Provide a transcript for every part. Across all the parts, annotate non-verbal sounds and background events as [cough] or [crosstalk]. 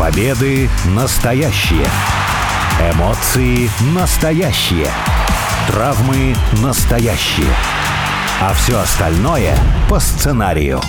Победы настоящие. Эмоции настоящие. Травмы настоящие. А все остальное по сценарию.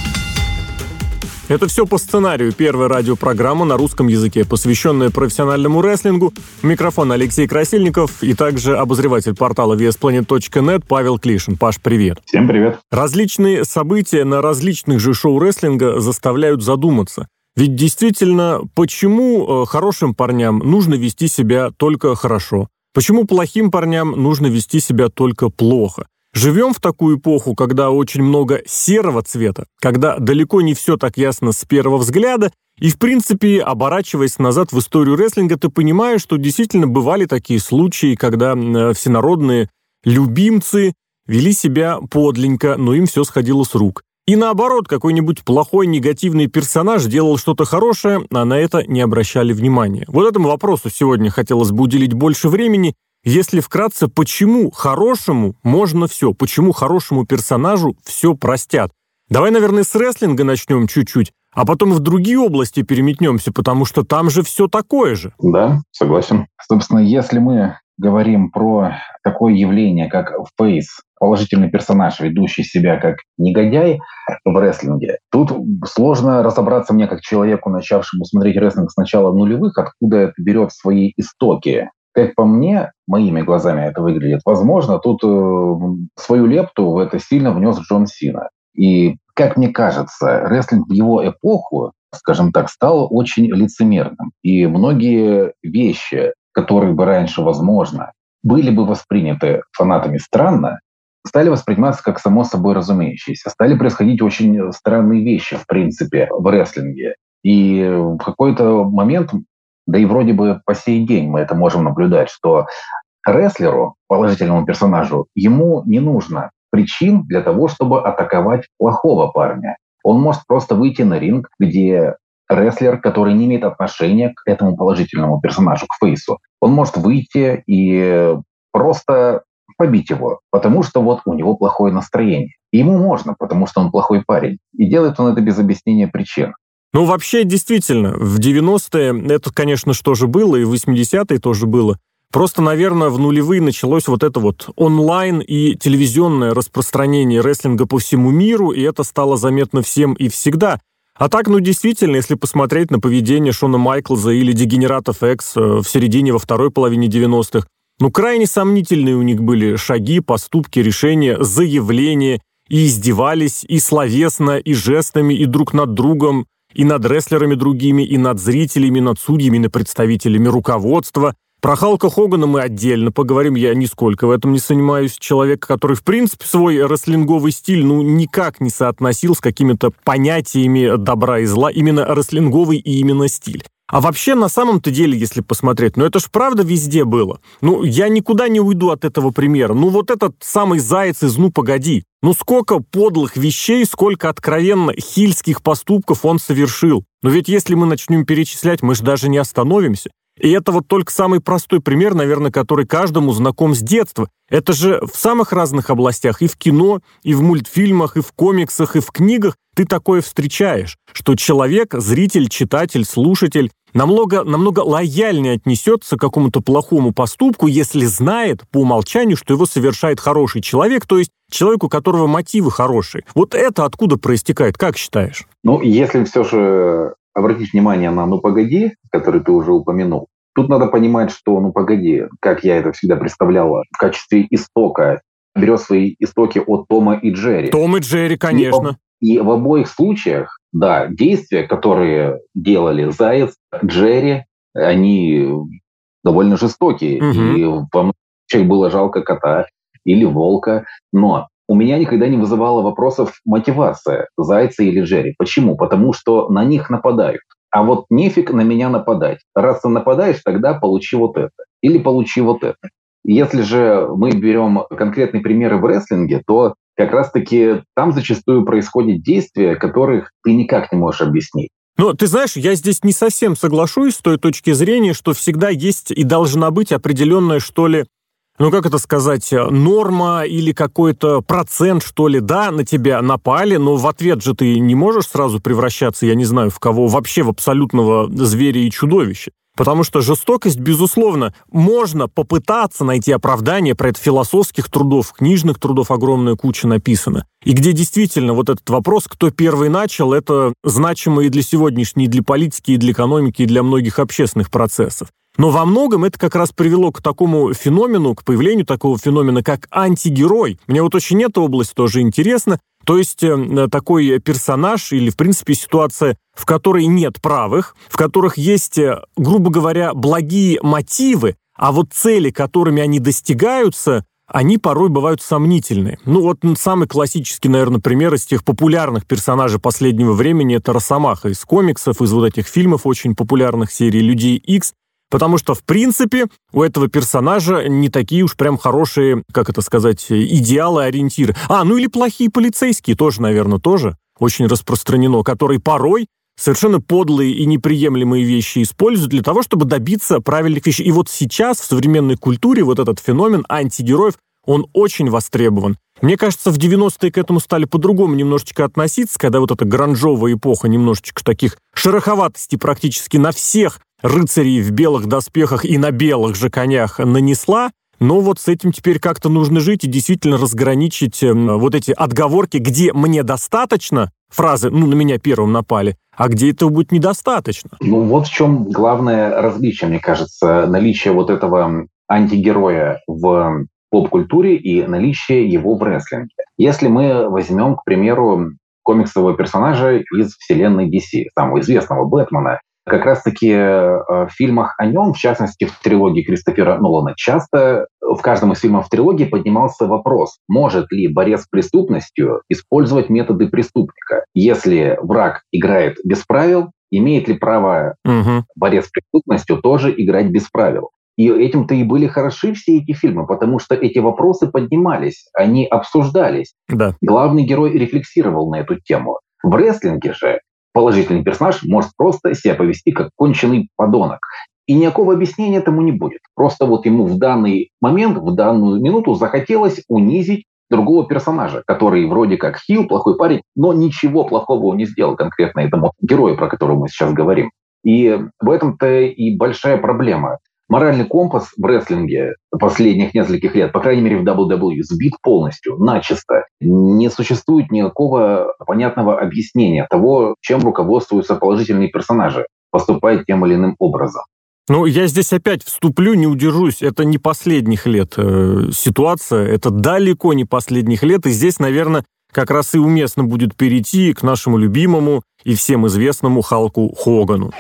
Это все по сценарию. Первая радиопрограмма на русском языке, посвященная профессиональному рестлингу. Микрофон Алексей Красильников и также обозреватель портала VSPlanet.net Павел Клишин. Паш, привет. Всем привет. Различные события на различных же шоу рестлинга заставляют задуматься. Ведь действительно, почему э, хорошим парням нужно вести себя только хорошо? Почему плохим парням нужно вести себя только плохо? Живем в такую эпоху, когда очень много серого цвета, когда далеко не все так ясно с первого взгляда, и, в принципе, оборачиваясь назад в историю рестлинга, ты понимаешь, что действительно бывали такие случаи, когда э, всенародные любимцы вели себя подленько, но им все сходило с рук. И наоборот, какой-нибудь плохой негативный персонаж делал что-то хорошее, а на это не обращали внимания. Вот этому вопросу сегодня хотелось бы уделить больше времени, если вкратце, почему хорошему можно все, почему хорошему персонажу все простят. Давай, наверное, с рестлинга начнем чуть-чуть, а потом в другие области переметнемся, потому что там же все такое же. Да, согласен. Собственно, если мы говорим про такое явление, как фейс, положительный персонаж, ведущий себя как негодяй в рестлинге, тут сложно разобраться мне как человеку, начавшему смотреть рестлинг с начала нулевых, откуда это берет свои истоки. Как по мне, моими глазами это выглядит, возможно, тут э, свою лепту в это сильно внес Джон Сина. И, как мне кажется, рестлинг в его эпоху, скажем так, стал очень лицемерным. И многие вещи, которые бы раньше, возможно, были бы восприняты фанатами странно, стали восприниматься как само собой разумеющиеся. Стали происходить очень странные вещи, в принципе, в рестлинге. И в какой-то момент да и вроде бы по сей день мы это можем наблюдать, что рестлеру, положительному персонажу, ему не нужно причин для того, чтобы атаковать плохого парня. Он может просто выйти на ринг, где рестлер, который не имеет отношения к этому положительному персонажу, к фейсу, он может выйти и просто побить его, потому что вот у него плохое настроение. И ему можно, потому что он плохой парень. И делает он это без объяснения причин. Ну, вообще, действительно, в 90-е это, конечно, что же было, и в 80-е тоже было. Просто, наверное, в нулевые началось вот это вот онлайн и телевизионное распространение рестлинга по всему миру, и это стало заметно всем и всегда. А так, ну, действительно, если посмотреть на поведение Шона Майклза или Дегенератов Экс в середине, во второй половине 90-х, ну, крайне сомнительные у них были шаги, поступки, решения, заявления, и издевались и словесно, и жестами, и друг над другом, и над рестлерами другими, и над зрителями, над судьями, и над представителями руководства. Про Халка Хогана мы отдельно поговорим, я нисколько в этом не занимаюсь. Человек, который, в принципе, свой рестлинговый стиль, ну, никак не соотносил с какими-то понятиями добра и зла, именно рестлинговый и именно стиль. А вообще, на самом-то деле, если посмотреть, ну это ж правда везде было. Ну, я никуда не уйду от этого примера. Ну, вот этот самый заяц из «Ну, погоди». Ну, сколько подлых вещей, сколько откровенно хильских поступков он совершил. Но ведь если мы начнем перечислять, мы же даже не остановимся. И это вот только самый простой пример, наверное, который каждому знаком с детства. Это же в самых разных областях, и в кино, и в мультфильмах, и в комиксах, и в книгах ты такое встречаешь, что человек, зритель, читатель, слушатель намного, намного лояльнее отнесется к какому-то плохому поступку, если знает по умолчанию, что его совершает хороший человек, то есть человек, у которого мотивы хорошие. Вот это откуда проистекает, как считаешь? Ну, если все же обратить внимание на «Ну, погоди», который ты уже упомянул, тут надо понимать, что «Ну, погоди», как я это всегда представляла, в качестве истока берет свои истоки от Тома и Джерри. Том и Джерри, конечно. И, и в обоих случаях, да, действия, которые делали Заяц, Джерри, они довольно жестокие. Угу. И во многих было жалко кота или волка. Но у меня никогда не вызывала вопросов мотивация Зайца или Джерри. Почему? Потому что на них нападают. А вот нефиг на меня нападать. Раз ты нападаешь, тогда получи вот это. Или получи вот это. Если же мы берем конкретные примеры в рестлинге, то как раз-таки там зачастую происходят действия, которых ты никак не можешь объяснить. Но ты знаешь, я здесь не совсем соглашусь с той точки зрения, что всегда есть и должна быть определенная, что ли, ну как это сказать, норма или какой-то процент, что ли, да, на тебя напали, но в ответ же ты не можешь сразу превращаться, я не знаю, в кого, вообще в абсолютного зверя и чудовища. Потому что жестокость, безусловно, можно попытаться найти оправдание про это философских трудов, книжных трудов огромная куча написана. И где действительно вот этот вопрос, кто первый начал, это значимо и для сегодняшней, и для политики, и для экономики, и для многих общественных процессов. Но во многом это как раз привело к такому феномену, к появлению такого феномена, как антигерой. Мне вот очень эта область тоже интересна. То есть э, такой персонаж или, в принципе, ситуация, в которой нет правых, в которых есть, э, грубо говоря, благие мотивы, а вот цели, которыми они достигаются, они порой бывают сомнительны. Ну вот самый классический, наверное, пример из тех популярных персонажей последнего времени это Росомаха из комиксов, из вот этих фильмов очень популярных серии «Людей Икс», Потому что, в принципе, у этого персонажа не такие уж прям хорошие, как это сказать, идеалы, ориентиры. А, ну или плохие полицейские тоже, наверное, тоже очень распространено, которые порой совершенно подлые и неприемлемые вещи используют для того, чтобы добиться правильных вещей. И вот сейчас в современной культуре вот этот феномен антигероев, он очень востребован. Мне кажется, в 90-е к этому стали по-другому немножечко относиться, когда вот эта гранжовая эпоха немножечко таких шероховатостей практически на всех рыцарей в белых доспехах и на белых же конях нанесла, но вот с этим теперь как-то нужно жить и действительно разграничить эм, вот эти отговорки, где мне достаточно фразы «ну, на меня первым напали», а где этого будет недостаточно. Ну, вот в чем главное различие, мне кажется, наличие вот этого антигероя в поп-культуре и наличие его в рестлинге. Если мы возьмем, к примеру, комиксового персонажа из вселенной DC, самого известного Бэтмена, как раз-таки э, в фильмах о нем, в частности, в трилогии Кристофера Нолана, часто в каждом из фильмов трилогии поднимался вопрос, может ли борец с преступностью использовать методы преступника. Если враг играет без правил, имеет ли право угу. борец с преступностью тоже играть без правил? И этим-то и были хороши все эти фильмы, потому что эти вопросы поднимались, они обсуждались. Да. Главный герой рефлексировал на эту тему. В рестлинге же положительный персонаж может просто себя повести как конченый подонок. И никакого объяснения этому не будет. Просто вот ему в данный момент, в данную минуту захотелось унизить другого персонажа, который вроде как хил, плохой парень, но ничего плохого он не сделал конкретно этому герою, про которого мы сейчас говорим. И в этом-то и большая проблема моральный компас в рестлинге последних нескольких лет, по крайней мере в WWE, сбит полностью, начисто. Не существует никакого понятного объяснения того, чем руководствуются положительные персонажи, поступая тем или иным образом. Ну, я здесь опять вступлю, не удержусь. Это не последних лет э, ситуация, это далеко не последних лет. И здесь, наверное, как раз и уместно будет перейти к нашему любимому и всем известному Халку Хогану.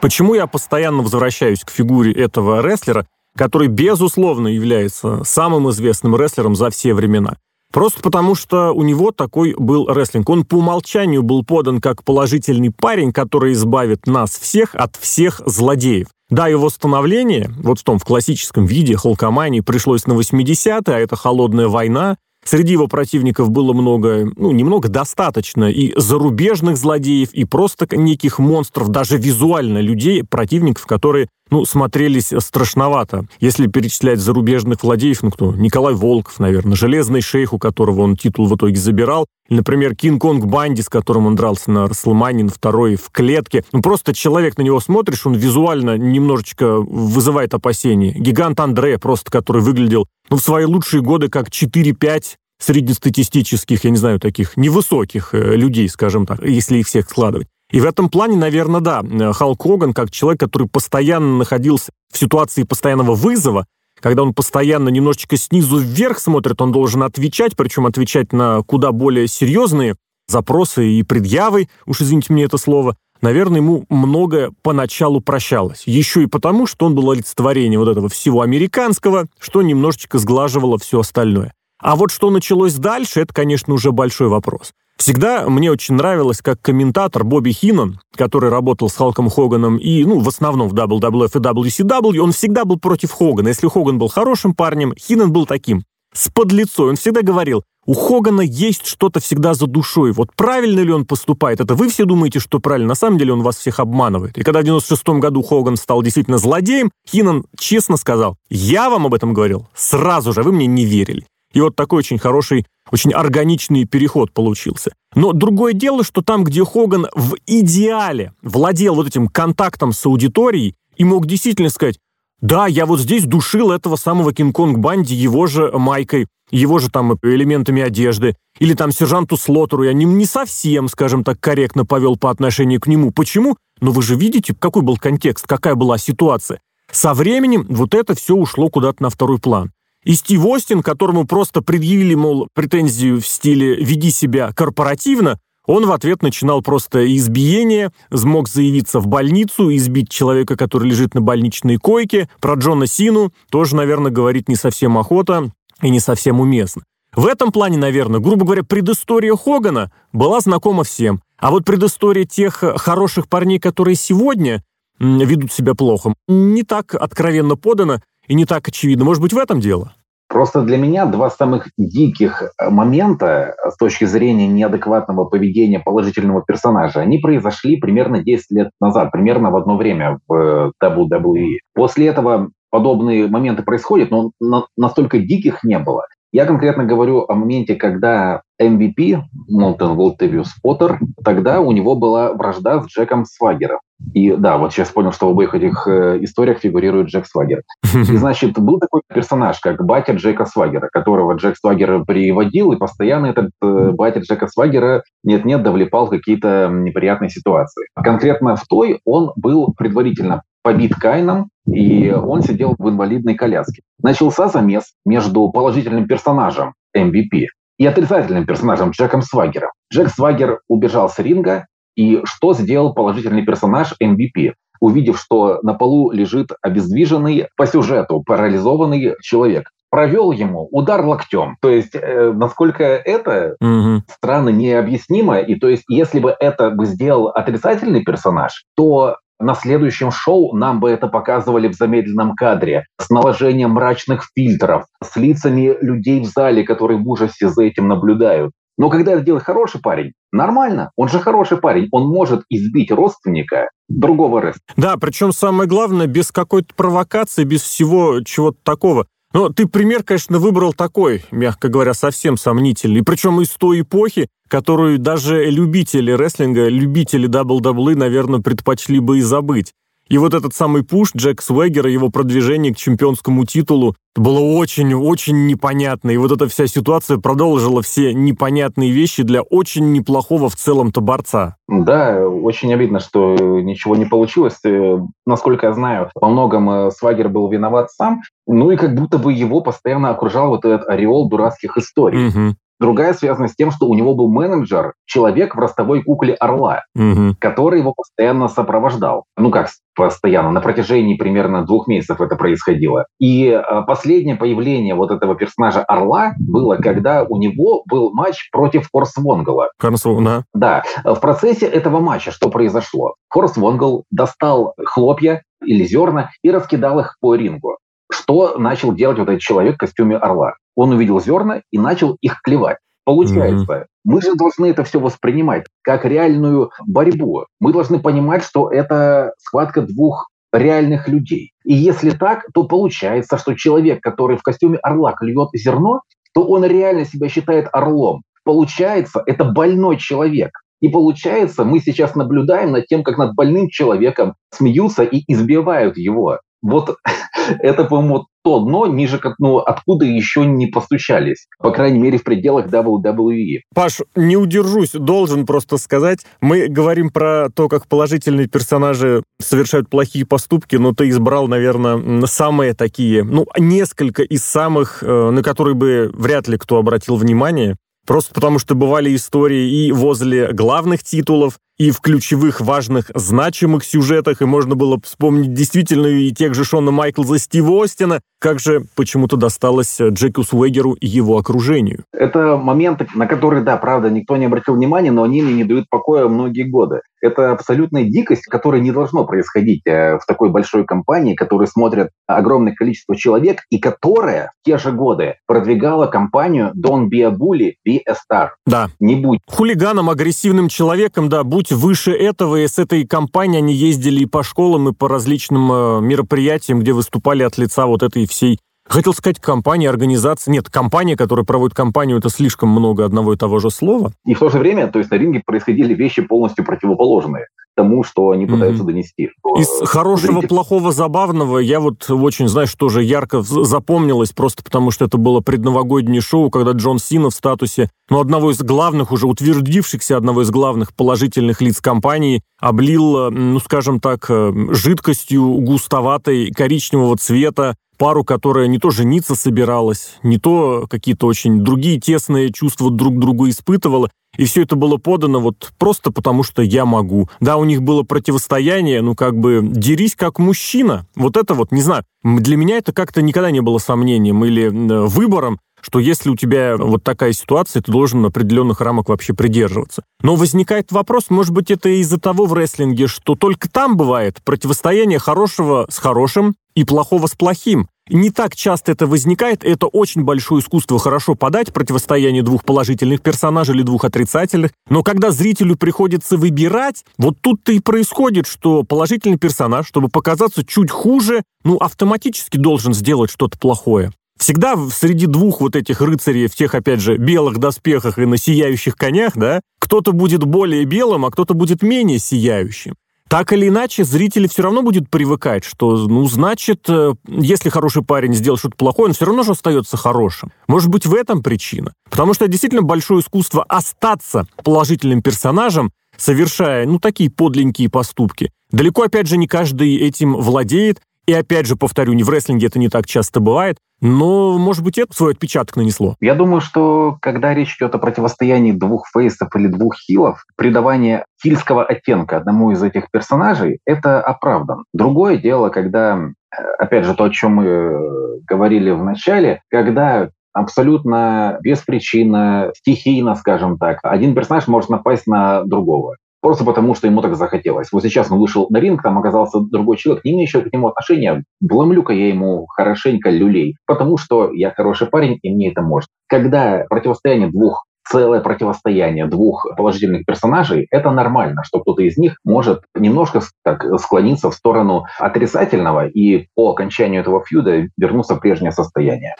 Почему я постоянно возвращаюсь к фигуре этого рестлера, который, безусловно, является самым известным рестлером за все времена? Просто потому, что у него такой был рестлинг. Он по умолчанию был подан как положительный парень, который избавит нас всех от всех злодеев. Да, его становление, вот в том, в классическом виде, Холкомании, пришлось на 80-е, а это холодная война, Среди его противников было много, ну, немного достаточно и зарубежных злодеев, и просто неких монстров, даже визуально людей, противников, которые ну, смотрелись страшновато. Если перечислять зарубежных владеев, ну кто? Николай Волков, наверное, Железный шейх, у которого он титул в итоге забирал. Или, например, Кинг-Конг Банди, с которым он дрался на Расселмане, второй в клетке. Ну, просто человек на него смотришь, он визуально немножечко вызывает опасения. Гигант Андре, просто который выглядел, ну, в свои лучшие годы как 4-5 среднестатистических, я не знаю, таких невысоких э, людей, скажем так, если их всех складывать. И в этом плане, наверное, да, Халк Хоган, как человек, который постоянно находился в ситуации постоянного вызова, когда он постоянно немножечко снизу вверх смотрит, он должен отвечать, причем отвечать на куда более серьезные запросы и предъявы, уж извините мне это слово, наверное, ему многое поначалу прощалось. Еще и потому, что он был олицетворением вот этого всего американского, что немножечко сглаживало все остальное. А вот что началось дальше, это, конечно, уже большой вопрос. Всегда мне очень нравилось, как комментатор Бобби Хиннон, который работал с Халком Хоганом и, ну, в основном в WWF и WCW, он всегда был против Хогана. Если Хоган был хорошим парнем, Хиннон был таким, с подлецой. Он всегда говорил, у Хогана есть что-то всегда за душой. Вот правильно ли он поступает? Это вы все думаете, что правильно. На самом деле он вас всех обманывает. И когда в 96 году Хоган стал действительно злодеем, Хинан честно сказал, я вам об этом говорил сразу же, вы мне не верили. И вот такой очень хороший, очень органичный переход получился. Но другое дело, что там, где Хоган в идеале владел вот этим контактом с аудиторией и мог действительно сказать, да, я вот здесь душил этого самого Кинг-Конг Банди его же майкой, его же там элементами одежды, или там сержанту Слотеру я не, не совсем, скажем так, корректно повел по отношению к нему. Почему? Но вы же видите, какой был контекст, какая была ситуация. Со временем вот это все ушло куда-то на второй план. И Стив Остин, которому просто предъявили, мол, претензию в стиле «веди себя корпоративно», он в ответ начинал просто избиение, смог заявиться в больницу, избить человека, который лежит на больничной койке. Про Джона Сину тоже, наверное, говорить не совсем охота и не совсем уместно. В этом плане, наверное, грубо говоря, предыстория Хогана была знакома всем. А вот предыстория тех хороших парней, которые сегодня ведут себя плохо, не так откровенно подана и не так очевидно. Может быть, в этом дело? Просто для меня два самых диких э, момента с точки зрения неадекватного поведения положительного персонажа, они произошли примерно 10 лет назад, примерно в одно время в э, WWE. После этого подобные моменты происходят, но настолько диких не было. Я конкретно говорю о моменте, когда MVP, Монтен Волтевиус Поттер, тогда у него была вражда с Джеком Свагером. И да, вот сейчас понял, что в обоих этих э, историях фигурирует Джек Свагер. [laughs] И, значит, был такой персонаж, как батя Джека Свагера, которого Джек Свагер приводил, и постоянно этот э, батя Джека Свагера нет-нет довлепал в какие-то неприятные ситуации. Конкретно в той он был предварительно побит Кайном, и он сидел в инвалидной коляске. Начался замес между положительным персонажем MVP и отрицательным персонажем Джеком Свагером. Джек Свагер убежал с ринга, и что сделал положительный персонаж MVP? Увидев, что на полу лежит обездвиженный по сюжету парализованный человек, провел ему удар локтем. То есть, э, насколько это угу. странно необъяснимо, и то есть, если бы это бы сделал отрицательный персонаж, то на следующем шоу нам бы это показывали в замедленном кадре, с наложением мрачных фильтров, с лицами людей в зале, которые в ужасе за этим наблюдают. Но когда это делает хороший парень, нормально, он же хороший парень, он может избить родственника другого рестлера. Да, причем самое главное, без какой-то провокации, без всего чего-то такого. Но ты пример, конечно, выбрал такой, мягко говоря, совсем сомнительный. Причем из той эпохи, которую даже любители рестлинга, любители WWE, наверное, предпочли бы и забыть. И вот этот самый пуш Джек Свегера, его продвижение к чемпионскому титулу было очень-очень непонятно. И вот эта вся ситуация продолжила все непонятные вещи для очень неплохого в целом-то борца. Да, очень обидно, что ничего не получилось. Э, насколько я знаю, во многом э, Свагер был виноват сам. Ну и как будто бы его постоянно окружал вот этот ореол дурацких историй. Угу. Другая связана с тем, что у него был менеджер, человек в ростовой кукле Орла, угу. который его постоянно сопровождал. Ну как постоянно, на протяжении примерно двух месяцев это происходило. И э, последнее появление вот этого персонажа Орла было, когда у него был матч против Хорс Вонгала. Хорсвона. Да. В процессе этого матча что произошло? Хорс Вонгал достал хлопья или зерна и раскидал их по рингу. Что начал делать вот этот человек в костюме орла? Он увидел зерна и начал их клевать. Получается, mm-hmm. мы же должны это все воспринимать как реальную борьбу. Мы должны понимать, что это схватка двух реальных людей. И если так, то получается, что человек, который в костюме орла клюет зерно, то он реально себя считает орлом. Получается, это больной человек. И получается, мы сейчас наблюдаем над тем, как над больным человеком смеются и избивают его. Вот [laughs] это, по-моему, то дно, ниже ну, откуда еще не постучались. По крайней мере, в пределах WWE. Паш, не удержусь, должен просто сказать. Мы говорим про то, как положительные персонажи совершают плохие поступки, но ты избрал, наверное, самые такие, ну, несколько из самых, э, на которые бы вряд ли кто обратил внимание. Просто потому что бывали истории и возле главных титулов, и в ключевых, важных, значимых сюжетах, и можно было вспомнить действительно и тех же Шона Майклза, Стива Остина, как же почему-то досталось Джеку Суэгеру и его окружению. Это моменты, на которые, да, правда, никто не обратил внимания, но они мне не дают покоя многие годы. Это абсолютная дикость, которая не должно происходить э, в такой большой компании, которую смотрят огромное количество человек, и которая в те же годы продвигала компанию «Don't be a bully, be a star». Да. Не будь. Хулиганом, агрессивным человеком, да, будь выше этого, и с этой компанией они ездили и по школам, и по различным э, мероприятиям, где выступали от лица вот этой всей Хотел сказать компания, организация. Нет, компания, которая проводит компанию, это слишком много одного и того же слова. И в то же время, то есть на ринге происходили вещи полностью противоположные тому, что они пытаются mm-hmm. донести. Что Из хорошего, зритель... плохого, забавного я вот очень, знаешь, тоже ярко запомнилось, просто потому что это было предновогоднее шоу, когда Джон Сина в статусе, ну, одного из главных, уже утвердившихся, одного из главных положительных лиц компании, облил, ну, скажем так, э, жидкостью густоватой коричневого цвета пару, которая не то жениться собиралась, не то какие-то очень другие тесные чувства друг к другу испытывала. И все это было подано вот просто потому, что я могу. Да, у них было противостояние, ну как бы дерись как мужчина. Вот это вот, не знаю, для меня это как-то никогда не было сомнением или выбором, что если у тебя вот такая ситуация, ты должен определенных рамок вообще придерживаться. Но возникает вопрос, может быть, это из-за того в рестлинге, что только там бывает противостояние хорошего с хорошим и плохого с плохим. Не так часто это возникает, это очень большое искусство хорошо подать противостояние двух положительных персонажей или двух отрицательных, но когда зрителю приходится выбирать, вот тут-то и происходит, что положительный персонаж, чтобы показаться чуть хуже, ну, автоматически должен сделать что-то плохое. Всегда среди двух вот этих рыцарей в тех, опять же, белых доспехах и на сияющих конях, да, кто-то будет более белым, а кто-то будет менее сияющим. Так или иначе, зрители все равно будет привыкать, что, ну, значит, э, если хороший парень сделал что-то плохое, он все равно же остается хорошим. Может быть, в этом причина. Потому что действительно большое искусство остаться положительным персонажем, совершая, ну, такие подленькие поступки. Далеко, опять же, не каждый этим владеет, и опять же, повторю, не в рестлинге это не так часто бывает, но, может быть, это свой отпечаток нанесло. Я думаю, что когда речь идет о противостоянии двух фейсов или двух хилов, придавание хильского оттенка одному из этих персонажей, это оправдан. Другое дело, когда, э, опять же, то, о чем мы э, говорили в начале, когда абсолютно без причины, стихийно, скажем так, один персонаж может напасть на другого. Просто потому, что ему так захотелось. Вот сейчас он вышел на ринг, там оказался другой человек, не имеющий к нему отношения. Вломлю-ка я ему хорошенько люлей, потому что я хороший парень, и мне это может. Когда противостояние двух целое противостояние двух положительных персонажей, это нормально, что кто-то из них может немножко так склониться в сторону отрицательного и по окончанию этого фьюда вернуться в прежнее состояние.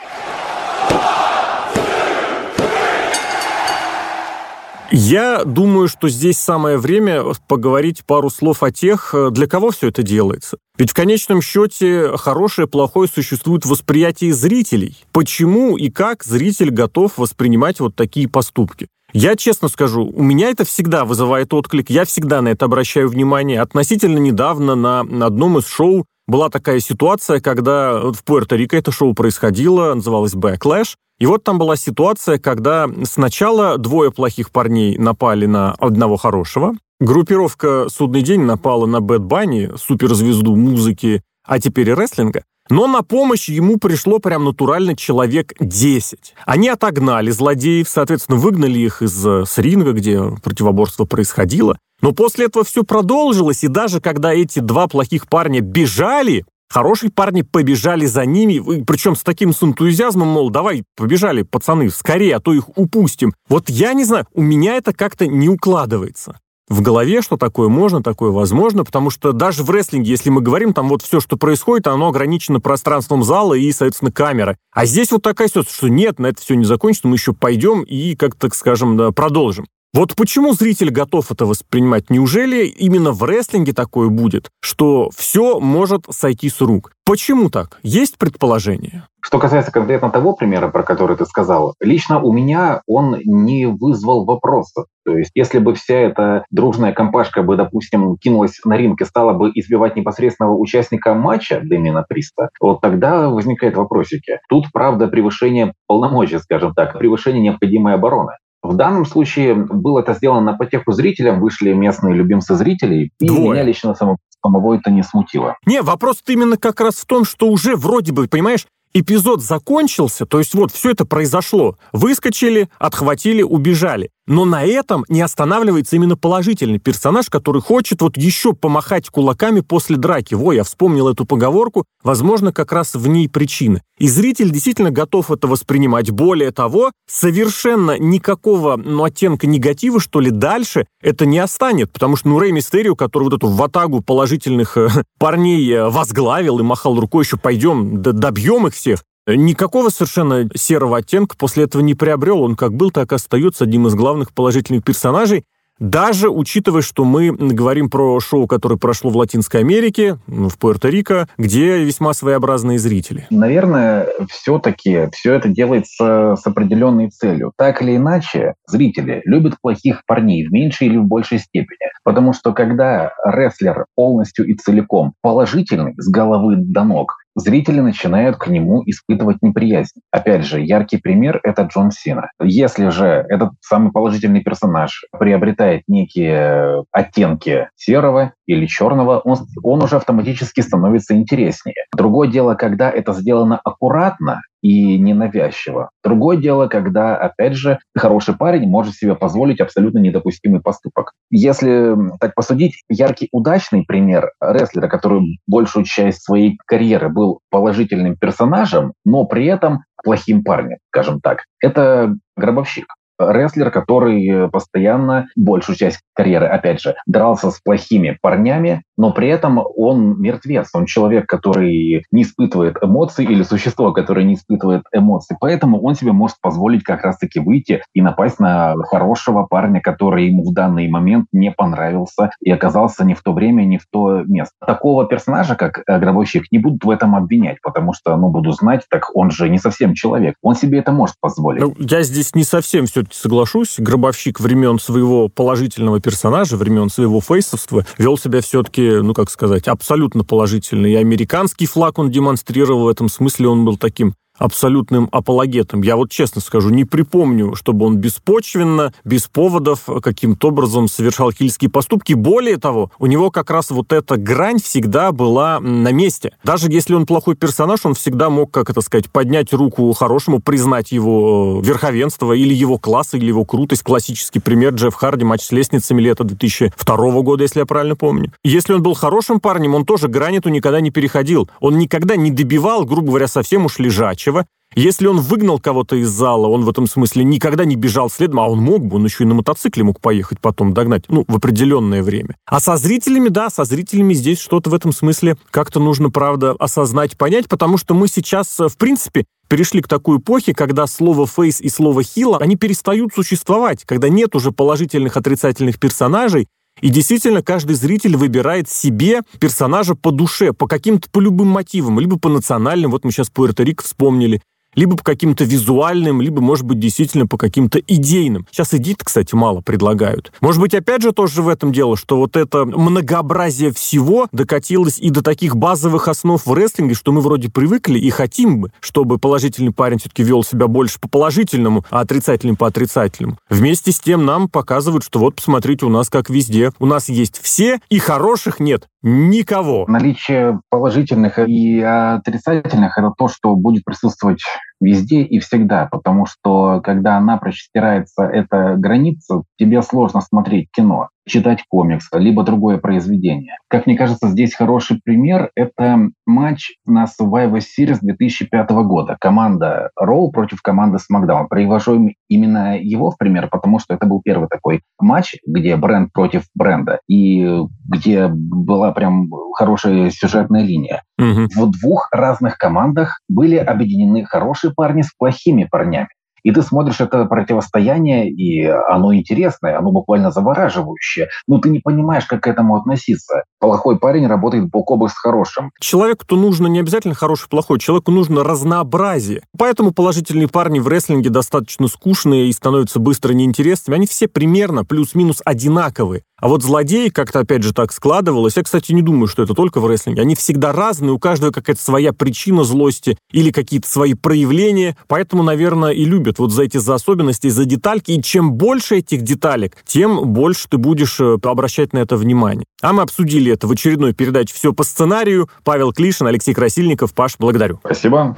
Я думаю, что здесь самое время поговорить пару слов о тех, для кого все это делается. Ведь в конечном счете хорошее и плохое существует в восприятии зрителей. Почему и как зритель готов воспринимать вот такие поступки? Я честно скажу, у меня это всегда вызывает отклик, я всегда на это обращаю внимание. Относительно недавно на одном из шоу была такая ситуация, когда в Пуэрто-Рико это шоу происходило, называлось Backlash, и вот там была ситуация, когда сначала двое плохих парней напали на одного хорошего, группировка «Судный день» напала на Бэт Банни, суперзвезду музыки, а теперь и рестлинга, но на помощь ему пришло прям натурально человек 10. Они отогнали злодеев, соответственно, выгнали их из э, с ринга, где противоборство происходило. Но после этого все продолжилось, и даже когда эти два плохих парня бежали, Хорошие парни побежали за ними, причем с таким с энтузиазмом, мол, давай, побежали, пацаны, скорее, а то их упустим. Вот я не знаю, у меня это как-то не укладывается в голове, что такое можно, такое возможно, потому что даже в рестлинге, если мы говорим, там вот все, что происходит, оно ограничено пространством зала и, соответственно, камера. А здесь вот такая ситуация, что нет, на это все не закончится, мы еще пойдем и, как так скажем, да, продолжим. Вот почему зритель готов это воспринимать? Неужели именно в рестлинге такое будет, что все может сойти с рук? Почему так? Есть предположение? Что касается конкретно того примера, про который ты сказал, лично у меня он не вызвал вопросов. То есть, если бы вся эта дружная компашка бы, допустим, кинулась на ринг и стала бы избивать непосредственного участника матча Дэмина Приста, вот тогда возникают вопросики. Тут, правда, превышение полномочий, скажем так, превышение необходимой обороны. В данном случае было это сделано на потеху зрителям, вышли местные любимцы зрителей, и Двое. меня лично само, самого это не смутило. Не, вопрос именно как раз в том, что уже вроде бы, понимаешь, эпизод закончился, то есть вот все это произошло. Выскочили, отхватили, убежали. Но на этом не останавливается именно положительный персонаж, который хочет вот еще помахать кулаками после драки. Во, я вспомнил эту поговорку, возможно, как раз в ней причина. И зритель действительно готов это воспринимать. Более того, совершенно никакого ну, оттенка негатива, что ли, дальше это не останет, потому что, ну, Рэй Мистерио, который вот эту ватагу положительных э, [laughs] парней э, возглавил и махал рукой, еще пойдем, добьем их всех, Никакого совершенно серого оттенка после этого не приобрел. Он как был, так и остается одним из главных положительных персонажей. Даже учитывая, что мы говорим про шоу, которое прошло в Латинской Америке, в Пуэрто-Рико, где весьма своеобразные зрители. Наверное, все-таки все это делается с определенной целью. Так или иначе, зрители любят плохих парней в меньшей или в большей степени. Потому что когда рестлер полностью и целиком положительный с головы до ног, зрители начинают к нему испытывать неприязнь. Опять же, яркий пример – это Джон Сина. Если же этот самый положительный персонаж приобретает некие оттенки серого или черного, он, он уже автоматически становится интереснее. Другое дело, когда это сделано аккуратно, и ненавязчиво. Другое дело, когда, опять же, хороший парень может себе позволить абсолютно недопустимый поступок. Если так посудить, яркий, удачный пример рестлера, который большую часть своей карьеры был положительным персонажем, но при этом плохим парнем, скажем так, это гробовщик рестлер, который э, постоянно большую часть карьеры, опять же, дрался с плохими парнями, но при этом он мертвец, он человек, который не испытывает эмоций или существо, которое не испытывает эмоций. Поэтому он себе может позволить как раз-таки выйти и напасть на хорошего парня, который ему в данный момент не понравился и оказался не в то время, не в то место. Такого персонажа, как Гробовщик, не будут в этом обвинять, потому что, ну, буду знать, так он же не совсем человек. Он себе это может позволить. Ну, я здесь не совсем все все-таки соглашусь, гробовщик времен своего положительного персонажа, времен своего фейсовства, вел себя все-таки, ну, как сказать, абсолютно положительно. И американский флаг он демонстрировал в этом смысле, он был таким абсолютным апологетом. Я вот честно скажу, не припомню, чтобы он беспочвенно, без поводов каким-то образом совершал хильские поступки. Более того, у него как раз вот эта грань всегда была на месте. Даже если он плохой персонаж, он всегда мог, как это сказать, поднять руку хорошему, признать его э, верховенство или его класс, или его крутость. Классический пример Джефф Харди, матч с лестницами лета 2002 года, если я правильно помню. Если он был хорошим парнем, он тоже грань эту никогда не переходил. Он никогда не добивал, грубо говоря, совсем уж лежачий прочего, если он выгнал кого-то из зала, он в этом смысле никогда не бежал следом, а он мог бы, он еще и на мотоцикле мог поехать потом догнать, ну, в определенное время. А со зрителями, да, со зрителями здесь что-то в этом смысле как-то нужно, правда, осознать, понять, потому что мы сейчас, в принципе, перешли к такой эпохе, когда слово «фейс» и слово «хила», они перестают существовать, когда нет уже положительных, отрицательных персонажей, и действительно, каждый зритель выбирает себе персонажа по душе, по каким-то, по любым мотивам, либо по национальным, вот мы сейчас Пуэрто-Рико вспомнили, либо по каким-то визуальным, либо, может быть, действительно по каким-то идейным. Сейчас идей кстати, мало предлагают. Может быть, опять же, тоже в этом дело, что вот это многообразие всего докатилось и до таких базовых основ в рестлинге, что мы вроде привыкли и хотим бы, чтобы положительный парень все-таки вел себя больше по положительному, а отрицательным по отрицательному. Вместе с тем нам показывают, что вот, посмотрите, у нас как везде. У нас есть все, и хороших нет. Никого. Наличие положительных и отрицательных – это то, что будет присутствовать везде и всегда, потому что когда напрочь стирается эта граница, тебе сложно смотреть кино, читать комикс, либо другое произведение. Как мне кажется, здесь хороший пример – это матч на Survivor Series 2005 года. Команда Роу против команды SmackDown. Привожу именно его в пример, потому что это был первый такой матч, где бренд против бренда, и где была прям хорошая сюжетная линия. Угу. В двух разных командах были объединены хорошие парни с плохими парнями. И ты смотришь это противостояние, и оно интересное, оно буквально завораживающее. Но ты не понимаешь, как к этому относиться. Плохой парень работает бок о бок с хорошим. Человеку-то нужно не обязательно хороший, плохой. Человеку нужно разнообразие. Поэтому положительные парни в рестлинге достаточно скучные и становятся быстро неинтересными. Они все примерно плюс-минус одинаковые. А вот злодеи как-то, опять же, так складывалось. Я, кстати, не думаю, что это только в рестлинге. Они всегда разные, у каждого какая-то своя причина злости или какие-то свои проявления. Поэтому, наверное, и любят вот за эти за особенности, за детальки. И чем больше этих деталек, тем больше ты будешь э, обращать на это внимание. А мы обсудили это в очередной передаче «Все по сценарию». Павел Клишин, Алексей Красильников. Паш, благодарю. Спасибо.